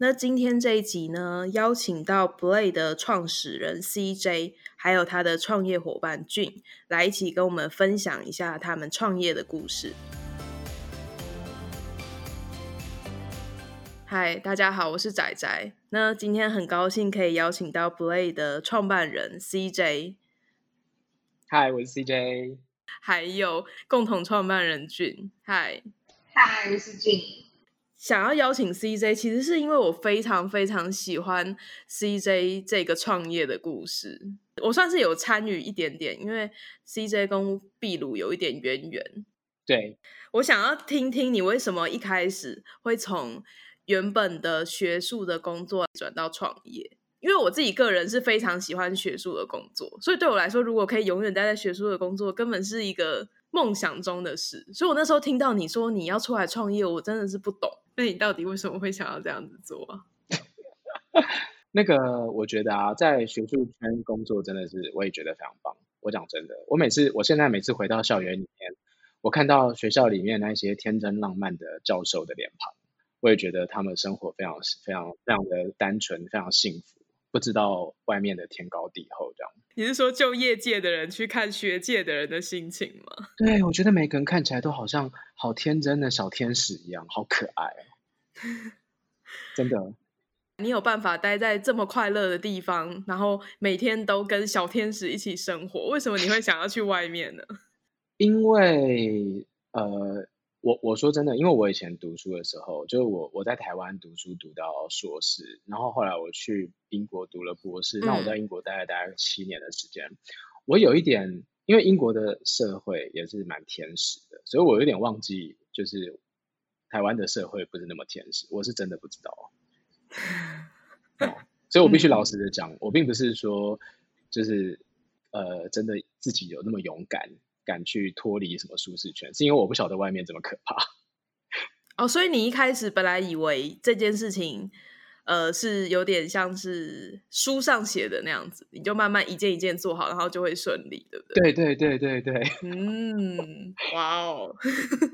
那今天这一集呢，邀请到 Blade 的创始人 CJ，还有他的创业伙伴 Jun 来一起跟我们分享一下他们创业的故事。嗨，大家好，我是仔仔。那今天很高兴可以邀请到 Blade 的创办人 CJ。嗨，我是 CJ。还有共同创办人 Jun。嗨，嗨，我是 Jun。想要邀请 CJ，其实是因为我非常非常喜欢 CJ 这个创业的故事。我算是有参与一点点，因为 CJ 跟秘鲁有一点渊源。对，我想要听听你为什么一开始会从原本的学术的工作转到创业。因为我自己个人是非常喜欢学术的工作，所以对我来说，如果可以永远待在学术的工作，根本是一个梦想中的事。所以我那时候听到你说你要出来创业，我真的是不懂。那你到底为什么会想要这样子做啊？那个，我觉得啊，在学术圈工作真的是，我也觉得非常棒。我讲真的，我每次，我现在每次回到校园里面，我看到学校里面那些天真浪漫的教授的脸庞，我也觉得他们生活非常、非常、非常的单纯，非常幸福，不知道外面的天高地厚这样。你是说，就业界的人去看学界的人的心情吗？对，我觉得每个人看起来都好像好天真的小天使一样，好可爱。真的，你有办法待在这么快乐的地方，然后每天都跟小天使一起生活，为什么你会想要去外面呢？因为呃，我我说真的，因为我以前读书的时候，就是我我在台湾读书读到硕士，然后后来我去英国读了博士，那、嗯、我在英国待了大概七年的时间，我有一点，因为英国的社会也是蛮天使的，所以我有点忘记，就是。台湾的社会不是那么天使，我是真的不知道。哦、所以我必须老实的讲，嗯、我并不是说就是呃，真的自己有那么勇敢，敢去脱离什么舒适圈，是因为我不晓得外面这么可怕。哦，所以你一开始本来以为这件事情，呃，是有点像是书上写的那样子，你就慢慢一件一件做好，然后就会顺利，对不对？对对对对对。嗯，哇哦。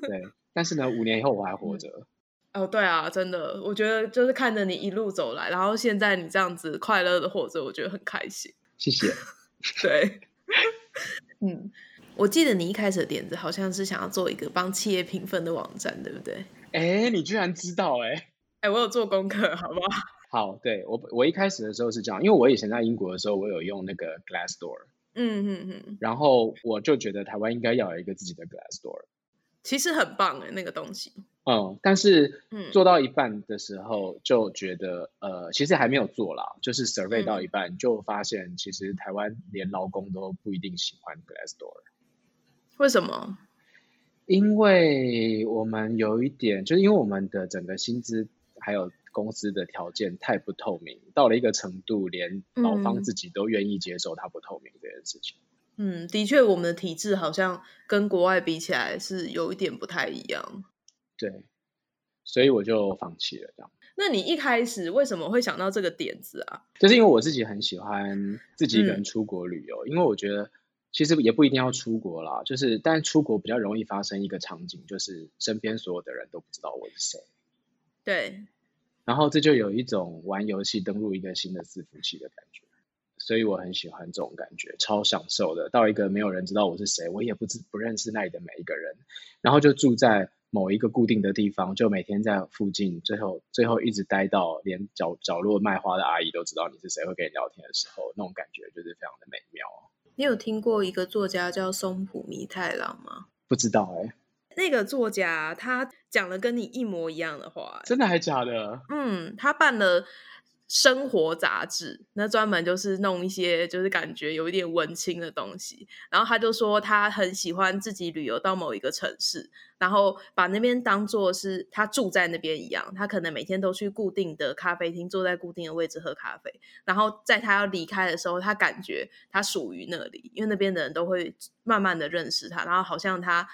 对。但是呢，五年以后我还活着。嗯。哦，对啊，真的，我觉得就是看着你一路走来，然后现在你这样子快乐的活着，我觉得很开心。谢谢。对，嗯，我记得你一开始的点子好像是想要做一个帮企业评分的网站，对不对？哎，你居然知道哎！哎，我有做功课，好不好？好，对，我我一开始的时候是这样，因为我以前在英国的时候，我有用那个 Glassdoor。嗯嗯嗯。然后我就觉得台湾应该要有一个自己的 Glassdoor。其实很棒哎，那个东西。嗯，但是做到一半的时候就觉得，嗯、呃，其实还没有做啦，就是 survey 到一半、嗯、就发现，其实台湾连劳工都不一定喜欢 Glassdoor。为什么？因为我们有一点，就是因为我们的整个薪资还有公司的条件太不透明，到了一个程度，连劳方自己都愿意接受它不透明这件事情。嗯嗯，的确，我们的体制好像跟国外比起来是有一点不太一样。对，所以我就放弃了这样。那你一开始为什么会想到这个点子啊？就是因为我自己很喜欢自己一个人出国旅游，嗯、因为我觉得其实也不一定要出国啦，就是但出国比较容易发生一个场景，就是身边所有的人都不知道我是谁。对。然后这就有一种玩游戏登录一个新的伺服器的感觉。所以我很喜欢这种感觉，超享受的。到一个没有人知道我是谁，我也不知不认识那里的每一个人，然后就住在某一个固定的地方，就每天在附近，最后最后一直待到连角角落卖花的阿姨都知道你是谁，会跟你聊天的时候，那种感觉就是非常的美妙。你有听过一个作家叫松浦弥太郎吗？不知道哎、欸。那个作家他讲了跟你一模一样的话、欸，真的还假的？嗯，他办了。生活杂志，那专门就是弄一些就是感觉有一点文青的东西。然后他就说他很喜欢自己旅游到某一个城市，然后把那边当做是他住在那边一样。他可能每天都去固定的咖啡厅，坐在固定的位置喝咖啡。然后在他要离开的时候，他感觉他属于那里，因为那边的人都会慢慢的认识他，然后好像他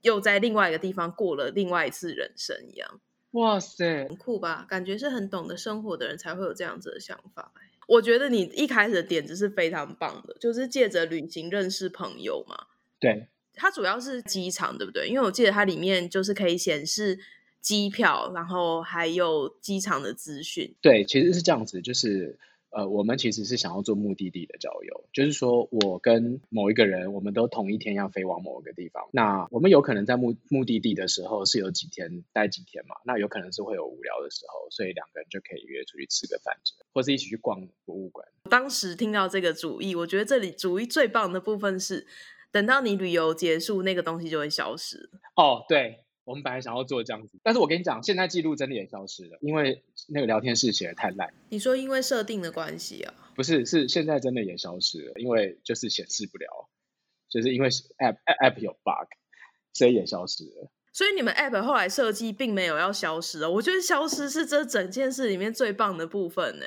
又在另外一个地方过了另外一次人生一样。哇塞，很酷吧？感觉是很懂得生活的人才会有这样子的想法。我觉得你一开始的点子是非常棒的，就是借着旅行认识朋友嘛。对，它主要是机场，对不对？因为我记得它里面就是可以显示机票，然后还有机场的资讯。对，其实是这样子，就是。呃，我们其实是想要做目的地的交友，就是说我跟某一个人，我们都同一天要飞往某一个地方。那我们有可能在目目的地的时候是有几天待几天嘛？那有可能是会有无聊的时候，所以两个人就可以约出去吃个饭，或是一起去逛博物馆。当时听到这个主意，我觉得这里主意最棒的部分是，等到你旅游结束，那个东西就会消失。哦，对。我们本来想要做这样子，但是我跟你讲，现在记录真的也消失了，因为那个聊天室写的太烂。你说因为设定的关系啊？不是，是现在真的也消失了，因为就是显示不了，就是因为 app app 有 bug，所以也消失了。所以你们 app 后来设计并没有要消失哦，我觉得消失是这整件事里面最棒的部分呢。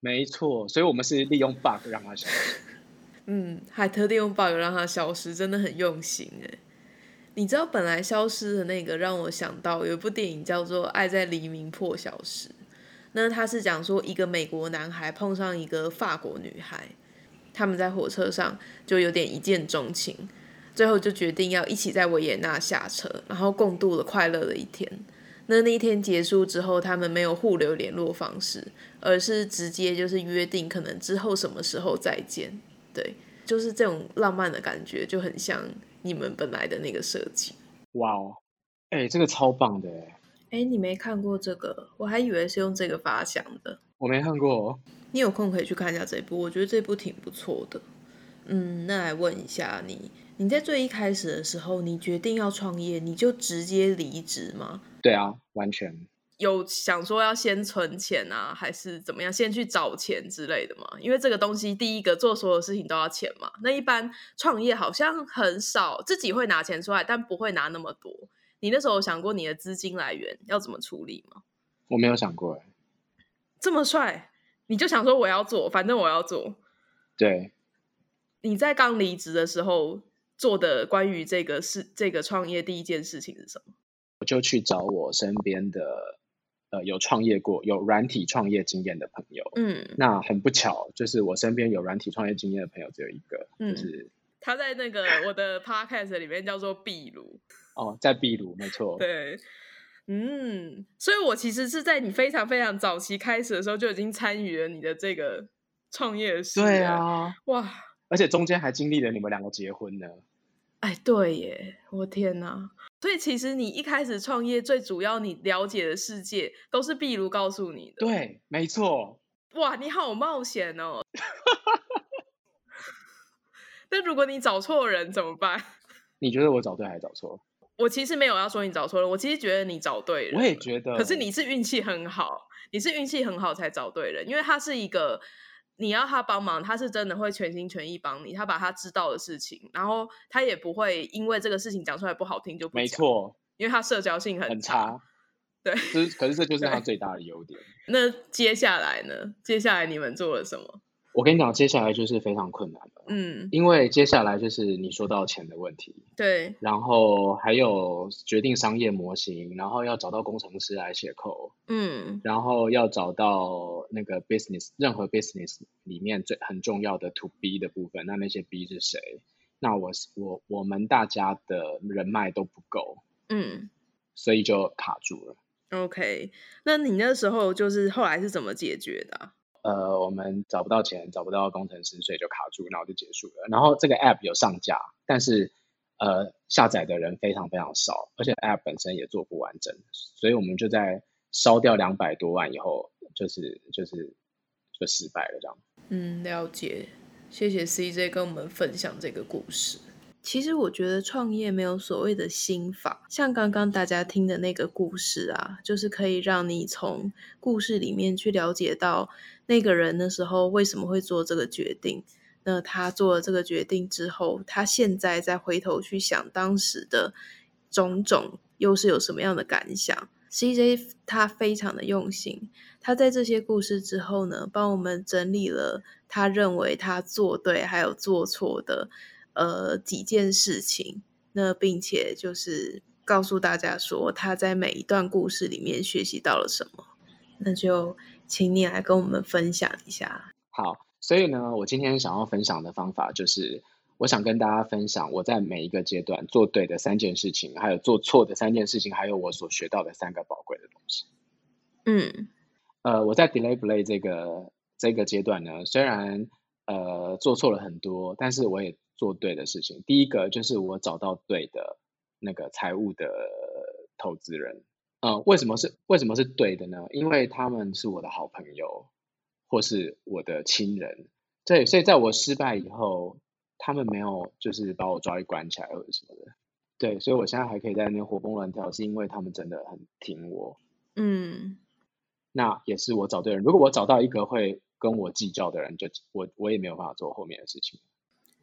没错，所以我们是利用 bug 让它消失。嗯，还特地用 bug 让它消失，真的很用心哎。你知道本来消失的那个让我想到有一部电影叫做《爱在黎明破晓时》，那他是讲说一个美国男孩碰上一个法国女孩，他们在火车上就有点一见钟情，最后就决定要一起在维也纳下车，然后共度了快乐的一天。那那一天结束之后，他们没有互留联络方式，而是直接就是约定可能之后什么时候再见。对，就是这种浪漫的感觉，就很像。你们本来的那个设计，哇哦，哎，这个超棒的哎！哎，你没看过这个？我还以为是用这个发想的。我没看过。你有空可以去看一下这部，我觉得这部挺不错的。嗯，那来问一下你，你在最一开始的时候，你决定要创业，你就直接离职吗？对啊，完全。有想说要先存钱啊，还是怎么样？先去找钱之类的吗？因为这个东西，第一个做所有事情都要钱嘛。那一般创业好像很少自己会拿钱出来，但不会拿那么多。你那时候有想过你的资金来源要怎么处理吗？我没有想过哎。这么帅，你就想说我要做，反正我要做。对。你在刚离职的时候做的关于这个事、这个创业第一件事情是什么？我就去找我身边的。呃，有创业过、有软体创业经验的朋友，嗯，那很不巧，就是我身边有软体创业经验的朋友只有一个，嗯，就是。他在那个 我的 podcast 里面叫做壁炉，哦，在壁炉，没错，对，嗯，所以我其实是在你非常非常早期开始的时候就已经参与了你的这个创业史，对啊，哇，而且中间还经历了你们两个结婚呢，哎，对耶，我天哪！所以其实你一开始创业，最主要你了解的世界都是壁炉告诉你的。对，没错。哇，你好冒险哦！但如果你找错人怎么办？你觉得我找对还是找错？我其实没有要说你找错了，我其实觉得你找对人。我也觉得。可是你是运气很好，你是运气很好才找对人，因为他是一个。你要他帮忙，他是真的会全心全意帮你。他把他知道的事情，然后他也不会因为这个事情讲出来不好听就。没错，因为他社交性很很差。对，就是，可是这就是他最大的优点。那接下来呢？接下来你们做了什么？我跟你讲，接下来就是非常困难的。嗯，因为接下来就是你说到钱的问题。对。然后还有决定商业模型，然后要找到工程师来写 code。嗯。然后要找到那个 business，任何 business 里面最很重要的 to B 的部分。那那些 B 是谁？那我我我们大家的人脉都不够。嗯。所以就卡住了。OK，那你那时候就是后来是怎么解决的？呃，我们找不到钱，找不到工程师，所以就卡住，然后就结束了。然后这个 app 有上架，但是呃，下载的人非常非常少，而且 app 本身也做不完整，所以我们就在烧掉两百多万以后，就是就是就失败了这样。嗯，了解，谢谢 CJ 跟我们分享这个故事。其实我觉得创业没有所谓的心法，像刚刚大家听的那个故事啊，就是可以让你从故事里面去了解到那个人的时候为什么会做这个决定。那他做了这个决定之后，他现在再回头去想当时的种种，又是有什么样的感想？CJ 他非常的用心，他在这些故事之后呢，帮我们整理了他认为他做对还有做错的。呃，几件事情，那并且就是告诉大家说他在每一段故事里面学习到了什么，那就请你来跟我们分享一下。好，所以呢，我今天想要分享的方法就是，我想跟大家分享我在每一个阶段做对的三件事情，还有做错的三件事情，还有我所学到的三个宝贵的东西。嗯，呃，我在 Delay Blade 这个这个阶段呢，虽然呃做错了很多，但是我也做对的事情。第一个就是我找到对的那个财务的投资人。嗯、呃，为什么是为什么是对的呢？因为他们是我的好朋友，或是我的亲人。对，所以在我失败以后，他们没有就是把我抓去关起来或者什么的。对，所以我现在还可以在那边活蹦乱跳，是因为他们真的很挺我。嗯，那也是我找对人。如果我找到一个会跟我计较的人，就我我也没有办法做后面的事情。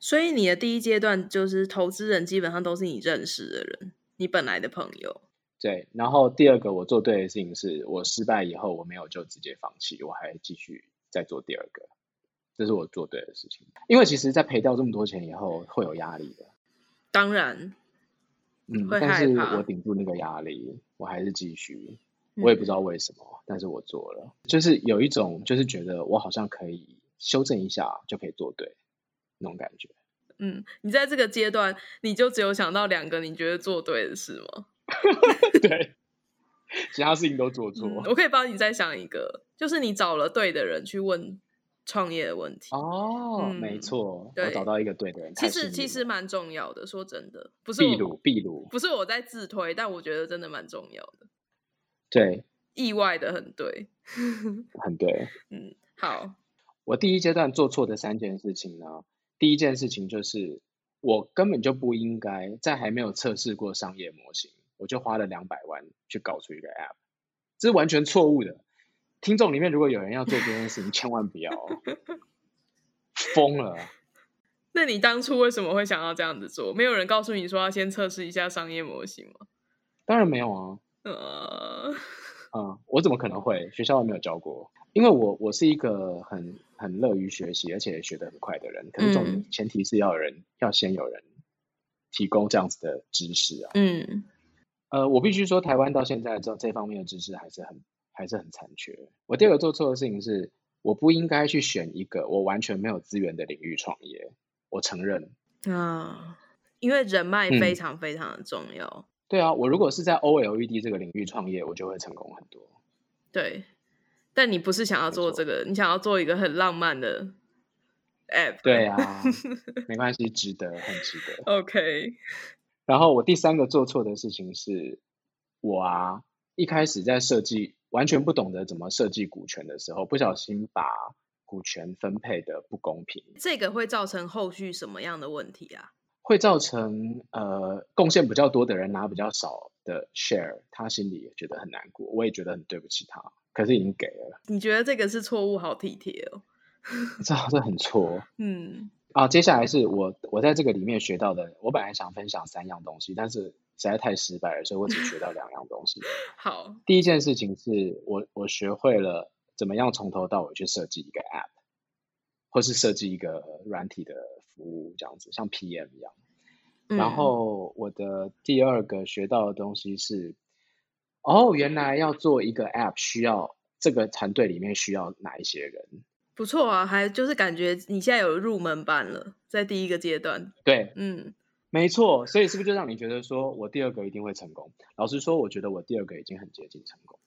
所以你的第一阶段就是投资人基本上都是你认识的人，你本来的朋友。对，然后第二个我做对的事情是我失败以后我没有就直接放弃，我还继续再做第二个。这是我做对的事情，因为其实，在赔掉这么多钱以后，会有压力的。当然，嗯，但是我顶住那个压力，我还是继续。我也不知道为什么，嗯，但是我做了，就是有一种，就是觉得我好像可以修正一下，就可以做对那种感觉。嗯，你在这个阶段，你就只有想到两个你觉得做对的事吗？对，其他事情都做错。嗯，我可以帮你再想一个，就是你找了对的人去问。创业的问题哦，嗯、没错，我找到一个对的人，其实其实蛮重要的。说真的，不是秘鲁秘鲁，不是我在自推，但我觉得真的蛮重要的。对，意外的很对，很对。嗯，好。我第一阶段做错的三件事情呢，第一件事情就是我根本就不应该在还没有测试过商业模型，我就花了两百万去搞出一个 App，这是完全错误的。听众里面如果有人要做这件事情，千万不要疯了。那你当初为什么会想要这样子做？没有人告诉你说要先测试一下商业模型吗？当然没有啊。呃，嗯，我怎么可能会？学校都没有教过。因为我我是一个很很乐于学习，而且学得很快的人。可是总前提是要有人，嗯、要先有人提供这样子的知识啊。嗯。呃，我必须说，台湾到现在这这方面的知识还是很。还是很残缺。我第二个做错的事情是，我不应该去选一个我完全没有资源的领域创业。我承认啊，因为人脉非常非常的重要。嗯。对啊，我如果是在 OLED 这个领域创业，我就会成功很多。对，但你不是想要做这个，你想要做一个很浪漫的 App。对啊，没关系，值得，很值得。OK。然后我第三个做错的事情是，我啊一开始在设计。完全不懂得怎么设计股权的时候，不小心把股权分配的不公平，这个会造成后续什么样的问题啊？会造成呃贡献比较多的人拿比较少的 share，他心里也觉得很难过，我也觉得很对不起他，可是已经给了。你觉得这个是错误？好体贴哦，这这很错。嗯，啊，接下来是我我在这个里面学到的，我本来想分享三样东西，但是。实在太失败了，所以我只学到两样东西。好，第一件事情是我我学会了怎么样从头到尾去设计一个 App，或是设计一个软体的服务，这样子像 PM 一样。嗯。然后我的第二个学到的东西是，哦，原来要做一个 App 需要这个团队里面需要哪一些人？不错啊，还就是感觉你现在有入门版了，在第一个阶段。对，嗯。没错，所以是不是就让你觉得说我第二个一定会成功？老实说，我觉得我第二个已经很接近成功。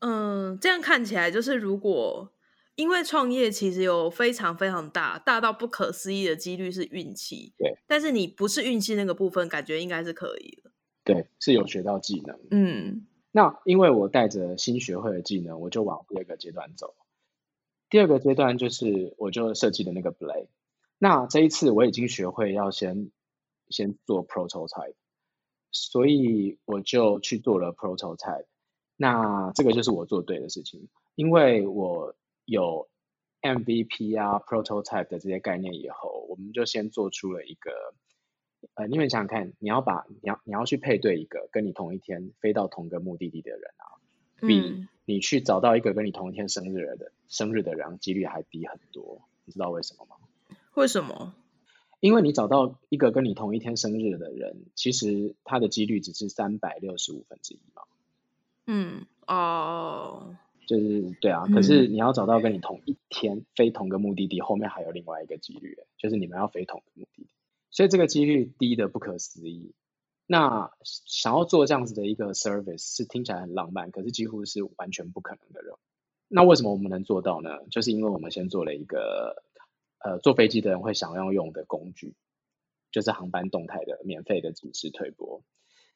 嗯，这样看起来就是，如果因为创业其实有非常非常大，大到不可思议的几率是运气。对，但是你不是运气那个部分，感觉应该是可以的。对，是有学到技能。嗯，那因为我带着新学会的技能，我就往第二个阶段走。第二个阶段就是我就设计的那个 Blade。那这一次我已经学会要先。先做 prototype，所以我就去做了 prototype。那这个就是我做对的事情，因为我有 MVP 啊 prototype 的这些概念以后，我们就先做出了一个，呃，你们想想看，你要把你要你要去配对一个跟你同一天飞到同个目的地的人啊，比你去找到一个跟你同一天生日的生日的人几率还低很多，你知道为什么吗？为什么？因为你找到一个跟你同一天生日的人，其实他的几率只是三百六十五分之一嘛。嗯，哦，就是对啊。可是你要找到跟你同一天飞同个目的地，后面还有另外一个几率，就是你们要飞同个目的地。所以这个几率低的不可思议。那想要做这样子的一个 service 是听起来很浪漫，可是几乎是完全不可能的任务。那为什么我们能做到呢？就是因为我们先做了一个呃坐飞机的人会想要用的工具，就是航班动态的免费的即时推播。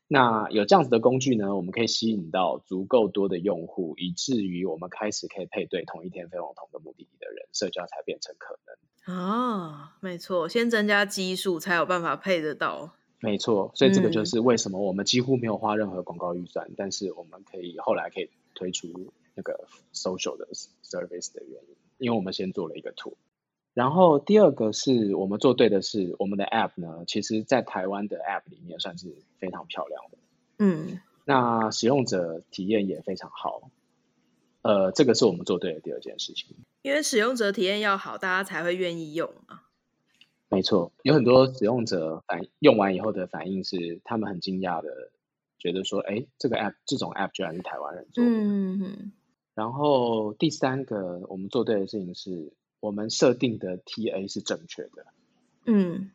那有这样子的工具呢，我们可以吸引到足够多的用户，以至于我们开始可以配对同一天飞往同个目的地的人，社交才变成可能。哦，没错，先增加基数才有办法配得到。没错，所以这个就是为什么我们几乎没有花任何广告预算，嗯、但是我们可以后来可以推出那个 social 的 service 的原因，因为我们先做了一个图。然后第二个是我们做对的是，我们的 App 呢，其实在台湾的 App 里面算是非常漂亮的。嗯，那使用者体验也非常好。呃，这个是我们做对的第二件事情。因为使用者体验要好，大家才会愿意用嘛。没错，有很多使用者反用完以后的反应是，他们很惊讶的觉得说，哎，这个 App 这种 App 居然是台湾人做的。嗯。然后第三个我们做对的事情是。我们设定的 TA 是正确的。嗯，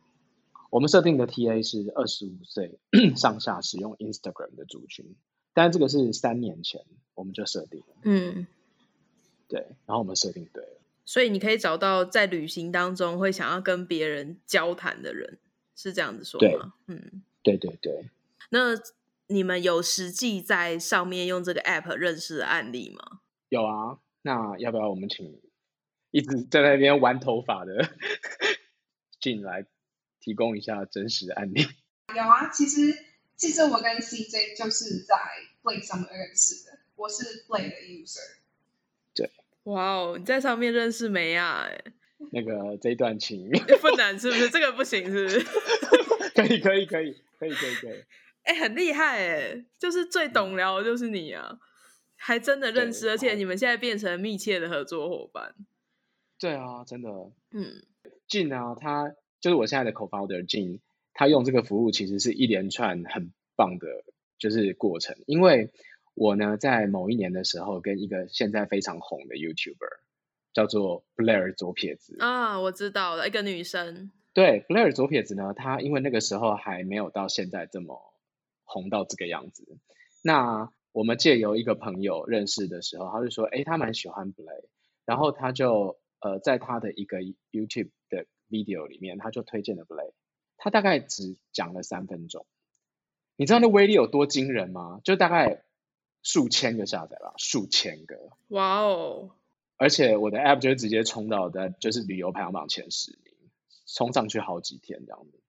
我们设定的 TA 是二十五岁 上下使用 Instagram 的族群，但是这个是三年前我们就设定了。嗯，对，然后我们设定对了，所以你可以找到在旅行当中会想要跟别人交谈的人，是这样子说吗？对，嗯，对对对。那你们有实际在上面用这个 app 认识的案例吗？有啊，那要不要我们请？一直在那边玩头发的进来提供一下真实的案例。有啊，其实其实我跟 CJ 就是在 Blade 上面认识的，我是 Blade 的 user。对，哇哦，你在上面认识梅亚哎？那个这一段情不难是不是？这个不行是不是？可以可以可以可以可以可以。哎，很厉害哎，就是最懂聊的就是你啊，还真的认识，而且你们现在变成密切的合作伙伴。对啊，真的。嗯，Jin 啊，他就是我现在的 co-founder Jin，他用这个服务其实是一连串很棒的，就是过程。因为我呢，在某一年的时候，跟一个现在非常红的 YouTuber 叫做 Blair 左撇子啊，我知道了，一个女生。对，Blair 左撇子呢，他因为那个时候还没有到现在这么红到这个样子。那我们借由一个朋友认识的时候，他就说，哎，他蛮喜欢 Blair，然后他就。呃，在他的一个 YouTube 的 video 里面，他就推荐了 Play，。他大概只讲了三分钟，你知道那威力有多惊人吗？就大概数千个下载吧，数千个。哇哦！而且我的 app 就直接冲到的，就是旅游排行榜前十名，冲上去好几天这样子。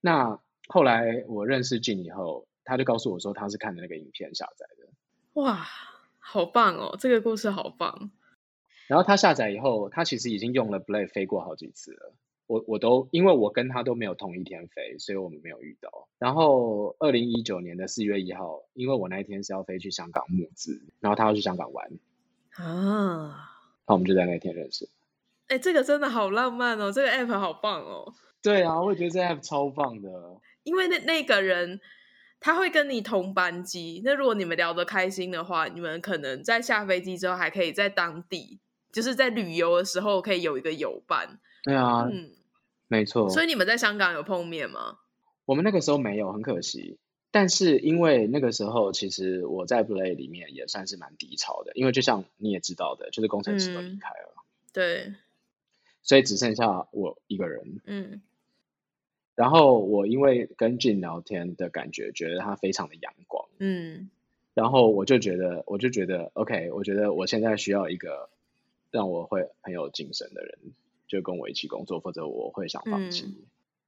那后来我认识 Jin 以后，他就告诉我说，他是看的那个影片下载的。哇，好棒哦！这个故事好棒。然后他下载以后，他其实已经用了 Blade 飞过好几次了。我我都因为我跟他都没有同一天飞，所以我们没有遇到。然后二零一九年的四月一号，因为我那一天是要飞去香港募资，然后他要去香港玩啊，那我们就在那天认识。哎，这个真的好浪漫哦，这个 app 好棒哦。对啊，我也觉得这 app 超棒的。因为那那个人他会跟你同班机，那如果你们聊得开心的话，你们可能在下飞机之后还可以在当地。就是在旅游的时候可以有一个友伴，对啊，嗯，没错。所以你们在香港有碰面吗？我们那个时候没有，很可惜。但是因为那个时候，其实我在 Blade 里面也算是蛮低潮的，因为就像你也知道的，就是工程师都离开了，嗯，对，所以只剩下我一个人。嗯，然后我因为跟 Jin 聊天的感觉，觉得他非常的阳光，嗯，然后我就觉得，我就觉得 OK，我觉得我现在需要一个。让我会很有精神的人，就跟我一起工作，否则我会想放弃。嗯、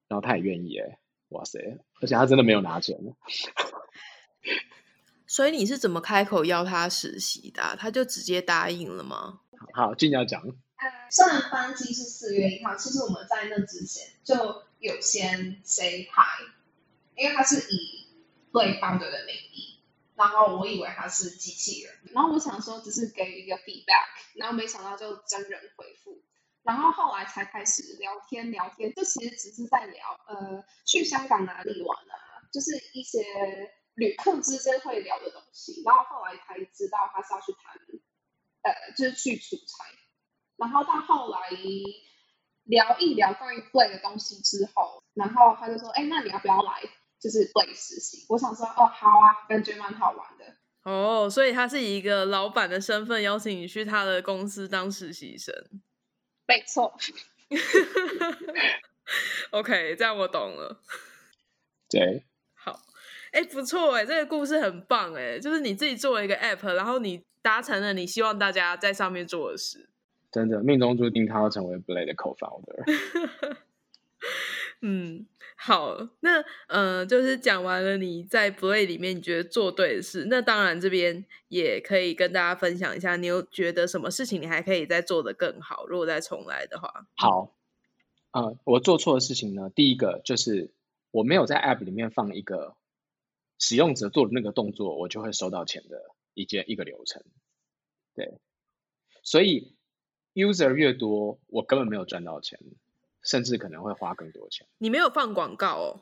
然后他也愿意，哎，哇塞！而且他真的没有拿钱。所以你是怎么开口要他实习的、啊？他就直接答应了吗？好，进要讲。呃，虽然班机是四月一号，其实我们在那之前就有先 say hi，因为他是以对方的名义。然后我以为他是机器人，然后我想说只是给一个 feedback，然后没想到就真人回复，然后后来才开始聊天聊天，就其实只是在聊呃去香港哪里玩啊，就是一些旅客之间会聊的东西，然后后来才知道他是要去谈，呃就是去出差，然后到后来聊一聊关于 Blade 的东西之后，然后他就说：“哎，那你要不要来？就是 Blade 实习？”我想说：“哦，好啊，感觉蛮好玩的。”哦，所以他是以一个老板的身份邀请你去他的公司当实习生。没错。OK，这样我懂了。对。好，哎，不错哎，这个故事很棒哎，就是你自己做了一个 App，然后你达成了你希望大家在上面做的事。真的，命中注定他要成为 Blade 的 Co-founder。嗯，好，那呃，就是讲完了你在 Play 里面你觉得做对的事，那当然这边也可以跟大家分享一下，你有觉得什么事情你还可以再做得更好？如果再重来的话，好，呃，我做错的事情呢，第一个就是我没有在 App 里面放一个使用者做的那个动作，我就会收到钱的一件一个流程，对，所以 User 越多，我根本没有赚到钱。甚至可能会花更多钱。你没有放广告哦？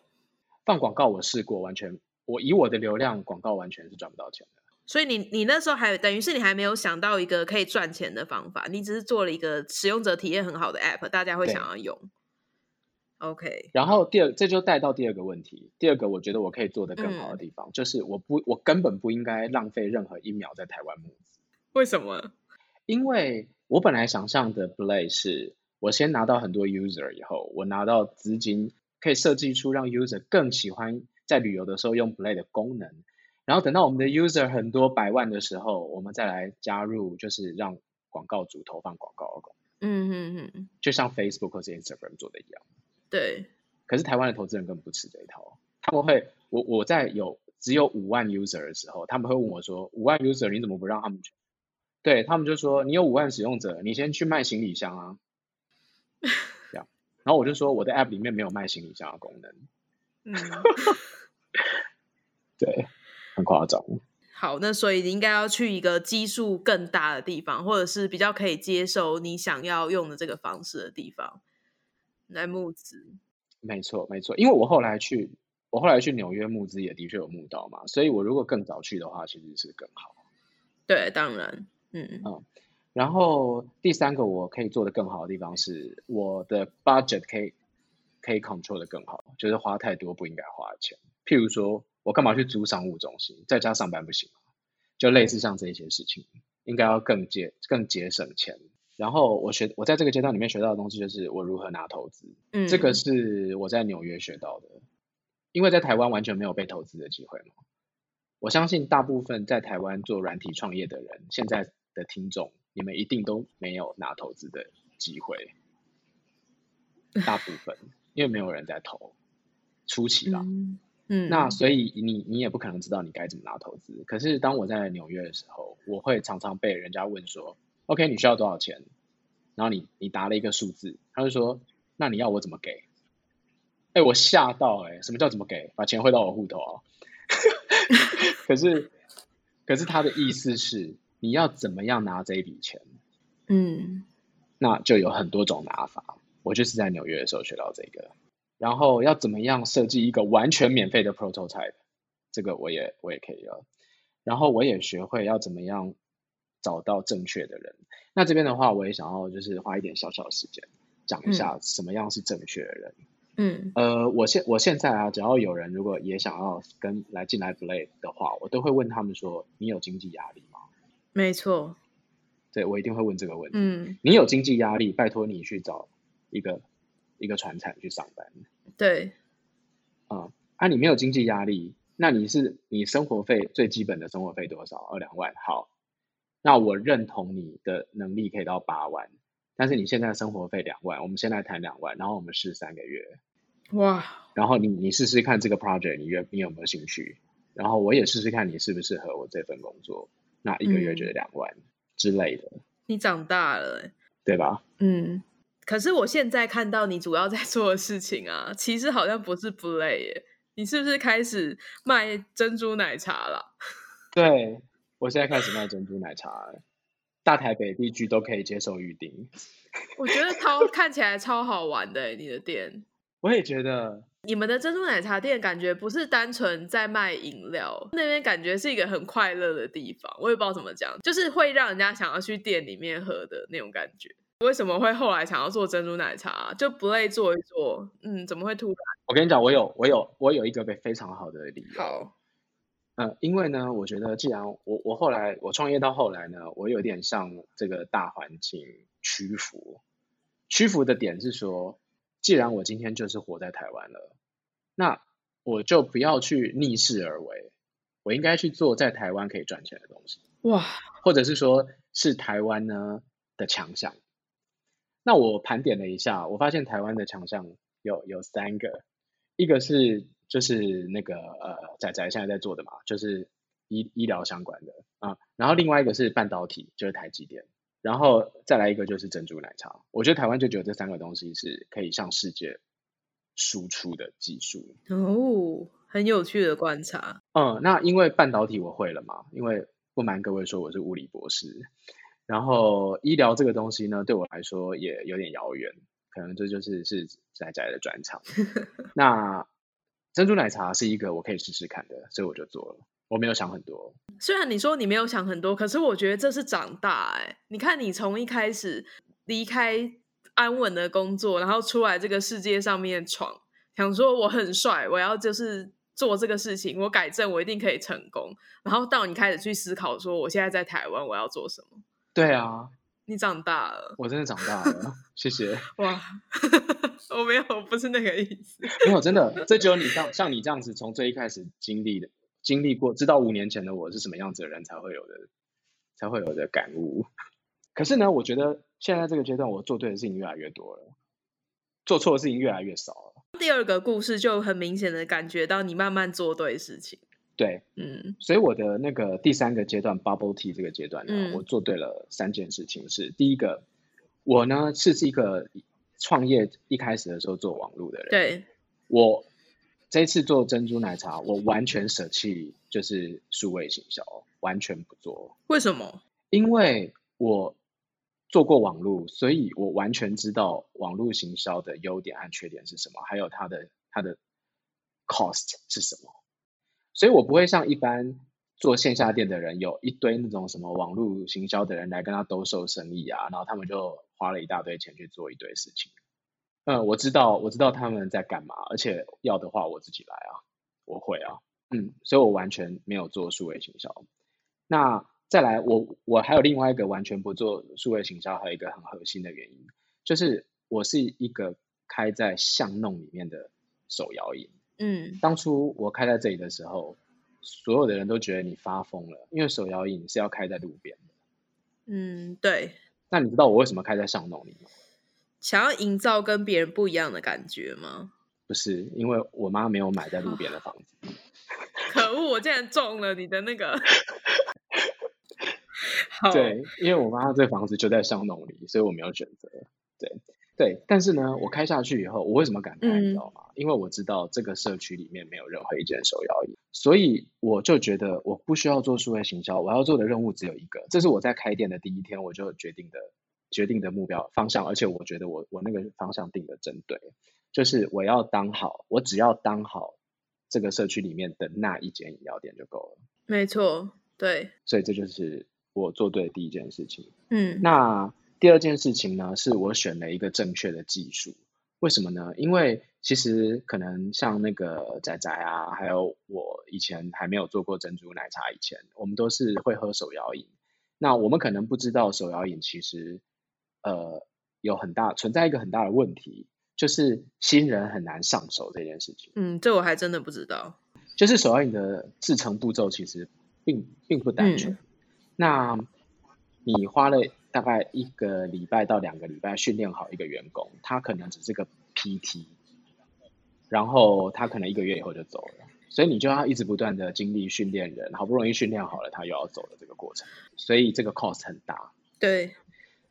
放广告我试过，完全我以我的流量，广告完全是赚不到钱的。所以你你那时候还等于是你还没有想到一个可以赚钱的方法，你只是做了一个使用者体验很好的 App，大家会想要用。OK。然后第二，这就带到第二个问题。第二个我觉得我可以做得更好的地方，嗯、就是我不我根本不应该浪费任何一秒在台湾募资。为什么？因为我本来想象的 Blade 是。我先拿到很多 user 以后，我拿到资金，可以设计出让 user 更喜欢在旅游的时候用 Blade 的功能。然后等到我们的 user 很多百万的时候，我们再来加入，就是让广告主投放广告的功能。嗯嗯嗯，就像 Facebook 或者 Instagram 做的一样。对。可是台湾的投资人根本不吃这一套，他们会，我我在有只有五万 user 的时候，他们会问我说：五万 user 你怎么不让他们去？对，他们就说：你有五万使用者，你先去卖行李箱啊。这样，然后我就说我的 app 里面没有卖行李箱的功能。嗯，对，很夸张。好，那所以你应该要去一个基数更大的地方，或者是比较可以接受你想要用的这个方式的地方来募资。没错，没错，因为我后来去，我后来去纽约募资也的确有募到嘛，所以我如果更早去的话，其实是更好。对，当然，嗯嗯。然后第三个我可以做的更好的地方是，我的 budget 可以可以 control 的更好，就是花太多不应该花的钱。譬如说，我干嘛去租商务中心，在家上班不行吗？就类似像这些事情，应该要更节更节省钱。然后我学我在这个阶段里面学到的东西就是我如何拿投资，嗯，这个是我在纽约学到的，因为在台湾完全没有被投资的机会嘛。我相信大部分在台湾做软体创业的人，现在的听众。你们一定都没有拿投资的机会，大部分因为没有人在投，初期啦，嗯，嗯，那所以你你也不可能知道你该怎么拿投资。可是当我在纽约的时候，我会常常被人家问说：“OK，你需要多少钱？”然后你你答了一个数字，他就说：“那你要我怎么给？”哎，我吓到哎，什么叫怎么给？把钱汇到我户头啊？可是可是他的意思是。你要怎么样拿这一笔钱？嗯，那就有很多种拿法。我就是在纽约的时候学到这个。然后要怎么样设计一个完全免费的 prototype？这个我也我也可以了。然后我也学会要怎么样找到正确的人。那这边的话，我也想要就是花一点小小的时间讲一下什么样是正确的人。嗯，呃，我现我现在啊，只要有人如果也想要跟来进来 Blade 的话，我都会问他们说：你有经济压力吗？没错，对，我一定会问这个问题。嗯，你有经济压力，拜托你去找一个一个船产去上班。对，啊，啊，你没有经济压力，那你是你生活费最基本的生活费多少？二两万。好，那我认同你的能力可以到八万，但是你现在的生活费两万，我们先来谈两万，然后我们试三个月。哇，然后你你试试看这个 project，你愿你有没有兴趣？然后我也试试看你适不适合我这份工作。那一个月就是两万之类的。嗯，你长大了，对吧？嗯。可是我现在看到你主要在做的事情啊，其实好像不是 Blade 耶。你是不是开始卖珍珠奶茶了？对，我现在开始卖珍珠奶茶了，大台北地区都可以接受预定。我觉得超看起来超好玩的，你的店。我也觉得。你们的珍珠奶茶店感觉不是单纯在卖饮料，那边感觉是一个很快乐的地方。我也不知道怎么讲，就是会让人家想要去店里面喝的那种感觉。为什么会后来想要做珍珠奶茶？就不累做一做，嗯，怎么会突然？我跟你讲，我有我有我有一个非常好的理由。好，呃，因为呢，我觉得既然我我后来我创业到后来呢，我有点向这个大环境屈服。屈服的点是说，既然我今天就是活在台湾了，那我就不要去逆势而为，我应该去做在台湾可以赚钱的东西。哇，或者是说，是台湾呢的强项。那我盘点了一下，我发现台湾的强项有有三个，一个是就是那个呃仔仔现在在做的嘛，就是医医疗相关的啊，然后另外一个是半导体，就是台积电，然后再来一个就是珍珠奶茶。我觉得台湾就只有这三个东西是可以向世界输出的技术。哦，很有趣的观察。嗯，那因为半导体我会了嘛，因为不瞒各位说我是物理博士。然后医疗这个东西呢，对我来说也有点遥远，可能这就是是仔仔的专长。那珍珠奶茶是一个我可以试试看的，所以我就做了。我没有想很多。虽然你说你没有想很多，可是我觉得这是长大哎。你看，你从一开始离开安稳的工作，然后出来这个世界上面闯，想说我很帅，我要就是做这个事情，我改正我一定可以成功。然后到你开始去思考说，我现在在台湾，我要做什么？对啊，你长大了，我真的长大了，谢谢。哇，我没有，不是那个意思。没有，真的，这只有你像像你这样子，从最一开始经历的、经历过，知道五年前的我是什么样子的人才会有的，才会有的感悟。可是呢，我觉得现在这个阶段，我做对的事情越来越多了，做错的事情越来越少了。第二个故事就很明显的感觉到你慢慢做对事情。对，嗯，所以我的那个第三个阶段，bubble tea 这个阶段呢，嗯，我做对了三件事情是：第一个，我呢是一个创业一开始的时候做网络的人，对，我这次做珍珠奶茶，我完全舍弃就是数位行销，完全不做。为什么？因为我做过网络，所以我完全知道网络行销的优点和缺点是什么，还有它的它的 cost 是什么。所以我不会像一般做线下店的人，有一堆那种什么网络行销的人来跟他兜售生意啊，然后他们就花了一大堆钱去做一堆事情。嗯，我知道，我知道他们在干嘛，而且要的话我自己来啊，我会啊，嗯，所以我完全没有做数位行销。那再来，我我还有另外一个完全不做数位行销，还有一个很核心的原因，就是我是一个开在巷弄里面的手摇椅。嗯，当初我开在这里的时候，所有的人都觉得你发疯了，因为手摇饮是要开在路边的。嗯，对。那你知道我为什么开在巷弄里吗？想要营造跟别人不一样的感觉吗？不是，因为我妈没有买在路边的房子。可恶，我竟然中了你的那个。好。对，因为我妈这房子就在巷弄里，所以我没有选择。对。对，但是呢，我开下去以后，我为什么敢开？你知道吗？嗯。因为我知道这个社区里面没有任何一间手摇椅，所以我就觉得我不需要做数位行销，我要做的任务只有一个。这是我在开店的第一天我就决定的决定的目标方向，而且我觉得我我那个方向定的真对，就是我要当好，我只要当好这个社区里面的那一间饮料店就够了。没错，对，所以这就是我做对的第一件事情。嗯，那。第二件事情呢，是我选了一个正确的技术。为什么呢？因为其实可能像那个仔仔啊，还有我以前还没有做过珍珠奶茶以前，我们都是会喝手摇饮。那我们可能不知道手摇饮其实呃有很大存在一个很大的问题，就是新人很难上手这件事情。嗯，这我还真的不知道。就是首要你的制成步骤其实并并不单纯。嗯。那你花了。大概一个礼拜到两个礼拜训练好一个员工，他可能只是个 PT，然后他可能一个月以后就走了，所以你就要一直不断的经历训练人，好不容易训练好了，他又要走的这个过程，所以这个 cost 很大。对，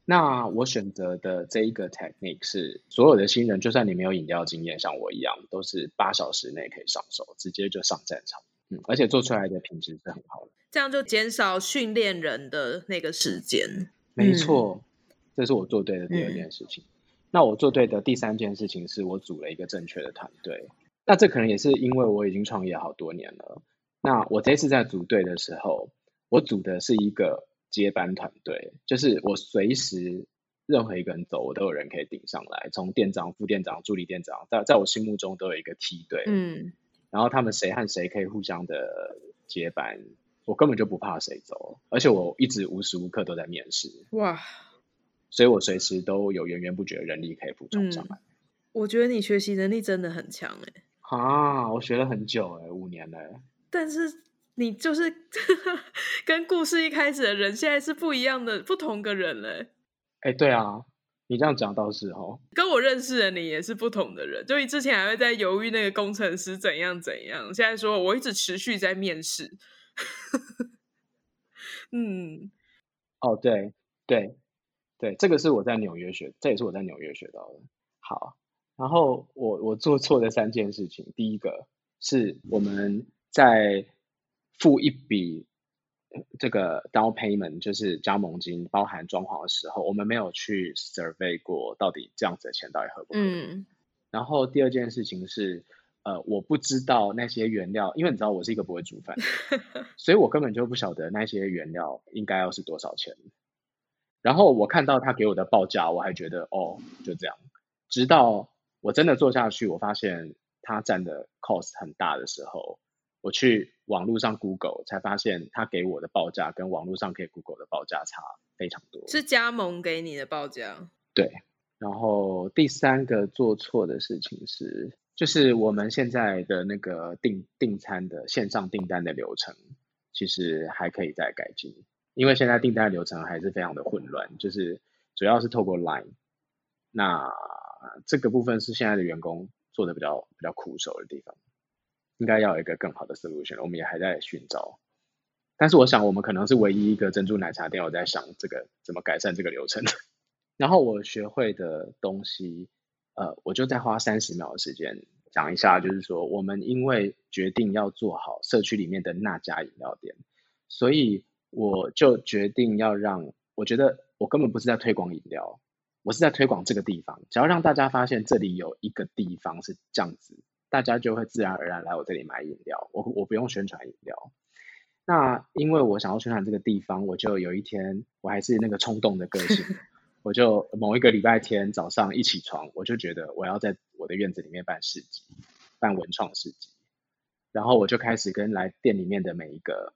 那我选择的这一个 technique 是所有的新人，就算你没有饮料经验，像我一样，都是八小时内可以上手，直接就上战场，嗯，而且做出来的品质是很好的，这样就减少训练人的那个时间。没错，这是我做对的第二件事情。嗯。那我做对的第三件事情是我组了一个正确的团队。那这可能也是因为我已经创业好多年了。那我这次在组队的时候，我组的是一个接班团队，就是我随时任何一个人走，我都有人可以顶上来，从店长、副店长、助理店长，在在我心目中都有一个梯队。嗯，然后他们谁和谁可以互相的接班，我根本就不怕谁走，而且我一直无时无刻都在面试。哇，所以我随时都有源源不绝的人力可以补充上来。嗯。我觉得你学习能力真的很强哎、欸。啊，我学了很久哎、欸，五年了。但是你就是 跟故事一开始的人，现在是不一样的，不同个人嘞、欸。哎、欸，对啊，你这样讲倒是哦。跟我认识的你也是不同的人，就你之前还会在犹豫那个工程师怎样怎样，现在说我一直持续在面试。嗯，哦，对对对，这个是我在纽约学，这也是我在纽约学到的。好。然后我我做错的三件事情，第一个是我们在付一笔这个 down payment，就是加盟金包含装潢的时候，我们没有去 survey 过到底这样子的钱到底合不合。嗯。然后第二件事情是，呃，我不知道那些原料，因为你知道我是一个不会煮饭的，所以我根本就不晓得那些原料应该要是多少钱。然后我看到他给我的报价，我还觉得哦，就这样，直到。我真的做下去，我发现他占的 cost 很大的时候，我去网络上 Google 才发现，他给我的报价跟网络上可以 Google 的报价差非常多。是加盟给你的报价？对。然后第三个做错的事情是，就是我们现在的那个订订餐的线上订单的流程，其实还可以再改进，因为现在订单流程还是非常的混乱，就是主要是透过 Line，那。这个部分是现在的员工做的比较比较苦手的地方，应该要有一个更好的 solution，我们也还在寻找。但是我想，我们可能是唯一一个珍珠奶茶店，我在想这个怎么改善这个流程。然后我学会的东西，呃，我就再花三十秒的时间讲一下，就是说，我们因为决定要做好社区里面的那家饮料店，所以我就决定要让，我觉得我根本不是在推广饮料。我是在推广这个地方，只要让大家发现这里有一个地方是这样子，大家就会自然而然来我这里买饮料。我我不用宣传饮料。那因为我想要宣传这个地方，我就有一天我还是那个冲动的个性，我就某一个礼拜天早上一起床，我就觉得我要在我的院子里面办市集，办文创市集。然后我就开始跟来店里面的每一个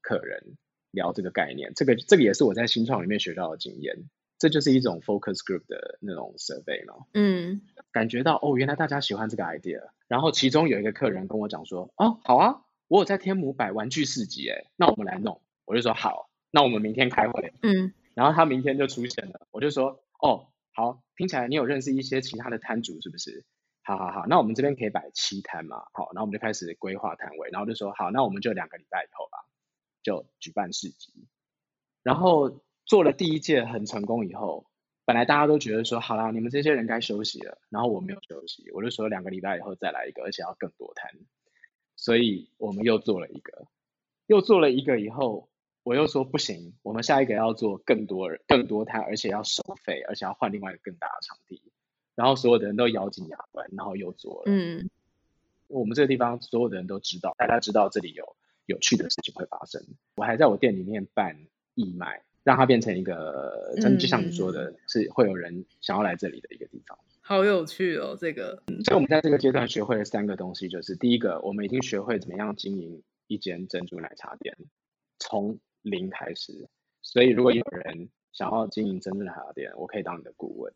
客人聊这个概念。这个这个也是我在新创里面学到的经验。这就是一种 focus group 的那种 survey 嘛，嗯，感觉到哦，原来大家喜欢这个 idea。然后其中有一个客人跟我讲说，哦，好啊，我有在天母摆玩具市集，诶，那我们来弄。我就说好，那我们明天开会。嗯，然后他明天就出现了，我就说，哦，好，听起来你有认识一些其他的摊主是不是？好好好，那我们这边可以摆七摊嘛，好，然后我们就开始规划摊位，然后就说好，那我们就两个礼拜以后吧，就举办市集，然后。做了第一届很成功以后，本来大家都觉得说好啦，你们这些人该休息了。然后我没有休息，我就说两个礼拜以后再来一个，而且要更多摊。所以我们又做了一个，又做了一个以后，我又说不行，我们下一个要做更多人、更多摊，而且要收费，而且要换另外一个更大的场地。然后所有的人都咬紧牙关，然后又做了。嗯，我们这个地方所有的人都知道，大家知道这里有有趣的事情会发生。我还在我店里面办义卖。让它变成一个，真就像你说的，是会有人想要来这里的一个地方。好有趣哦，这个。所以我们在这个阶段学会了三个东西，就是第一个，我们已经学会怎么样经营一间珍珠奶茶店，从零开始。所以如果有人想要经营珍珠奶茶店，我可以当你的顾问。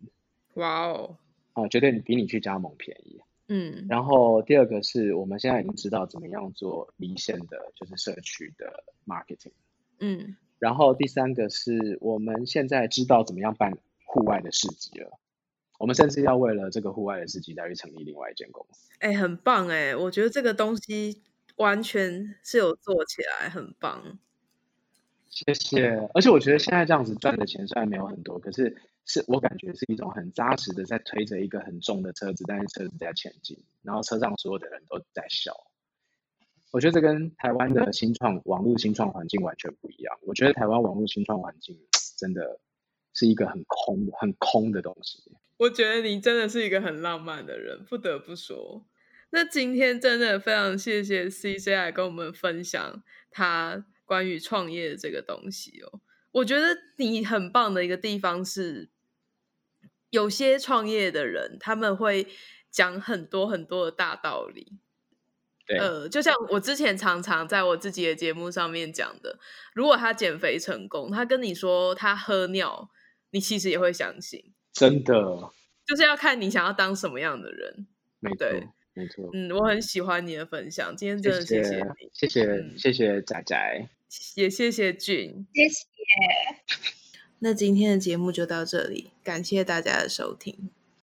哇哦，啊，绝对比你去加盟便宜。嗯。然后第二个是我们现在已经知道怎么样做离线的，就是社区的 marketing。嗯。然后第三个是我们现在知道怎么样办户外的市集了，我们甚至要为了这个户外的市集再去成立另外一间公司。哎，很棒哎，我觉得这个东西完全是有做起来，很棒。谢谢。而且我觉得现在这样子赚的钱虽然没有很多，可是是我感觉是一种很扎实的在推着一个很重的车子，但是车子在前进，然后车上所有的人都在笑。我觉得这跟台湾的新创网络新创环境完全不一样。我觉得台湾网络新创环境真的是一个很空的、很空的东西。我觉得你真的是一个很浪漫的人，不得不说。那今天真的非常谢谢 CJ 来跟我们分享他关于创业的这个东西哦。我觉得你很棒的一个地方是，有些创业的人他们会讲很多很多的大道理。对，呃，就像我之前常常在我自己的节目上面讲的，如果他减肥成功，他跟你说他喝尿，你其实也会相信。真的，就是要看你想要当什么样的人。没错，没错。嗯，我很喜欢你的分享，今天真的谢谢你，谢谢，嗯、谢谢仔仔，也谢谢俊，谢谢。那今天的节目就到这里，感谢大家的收听。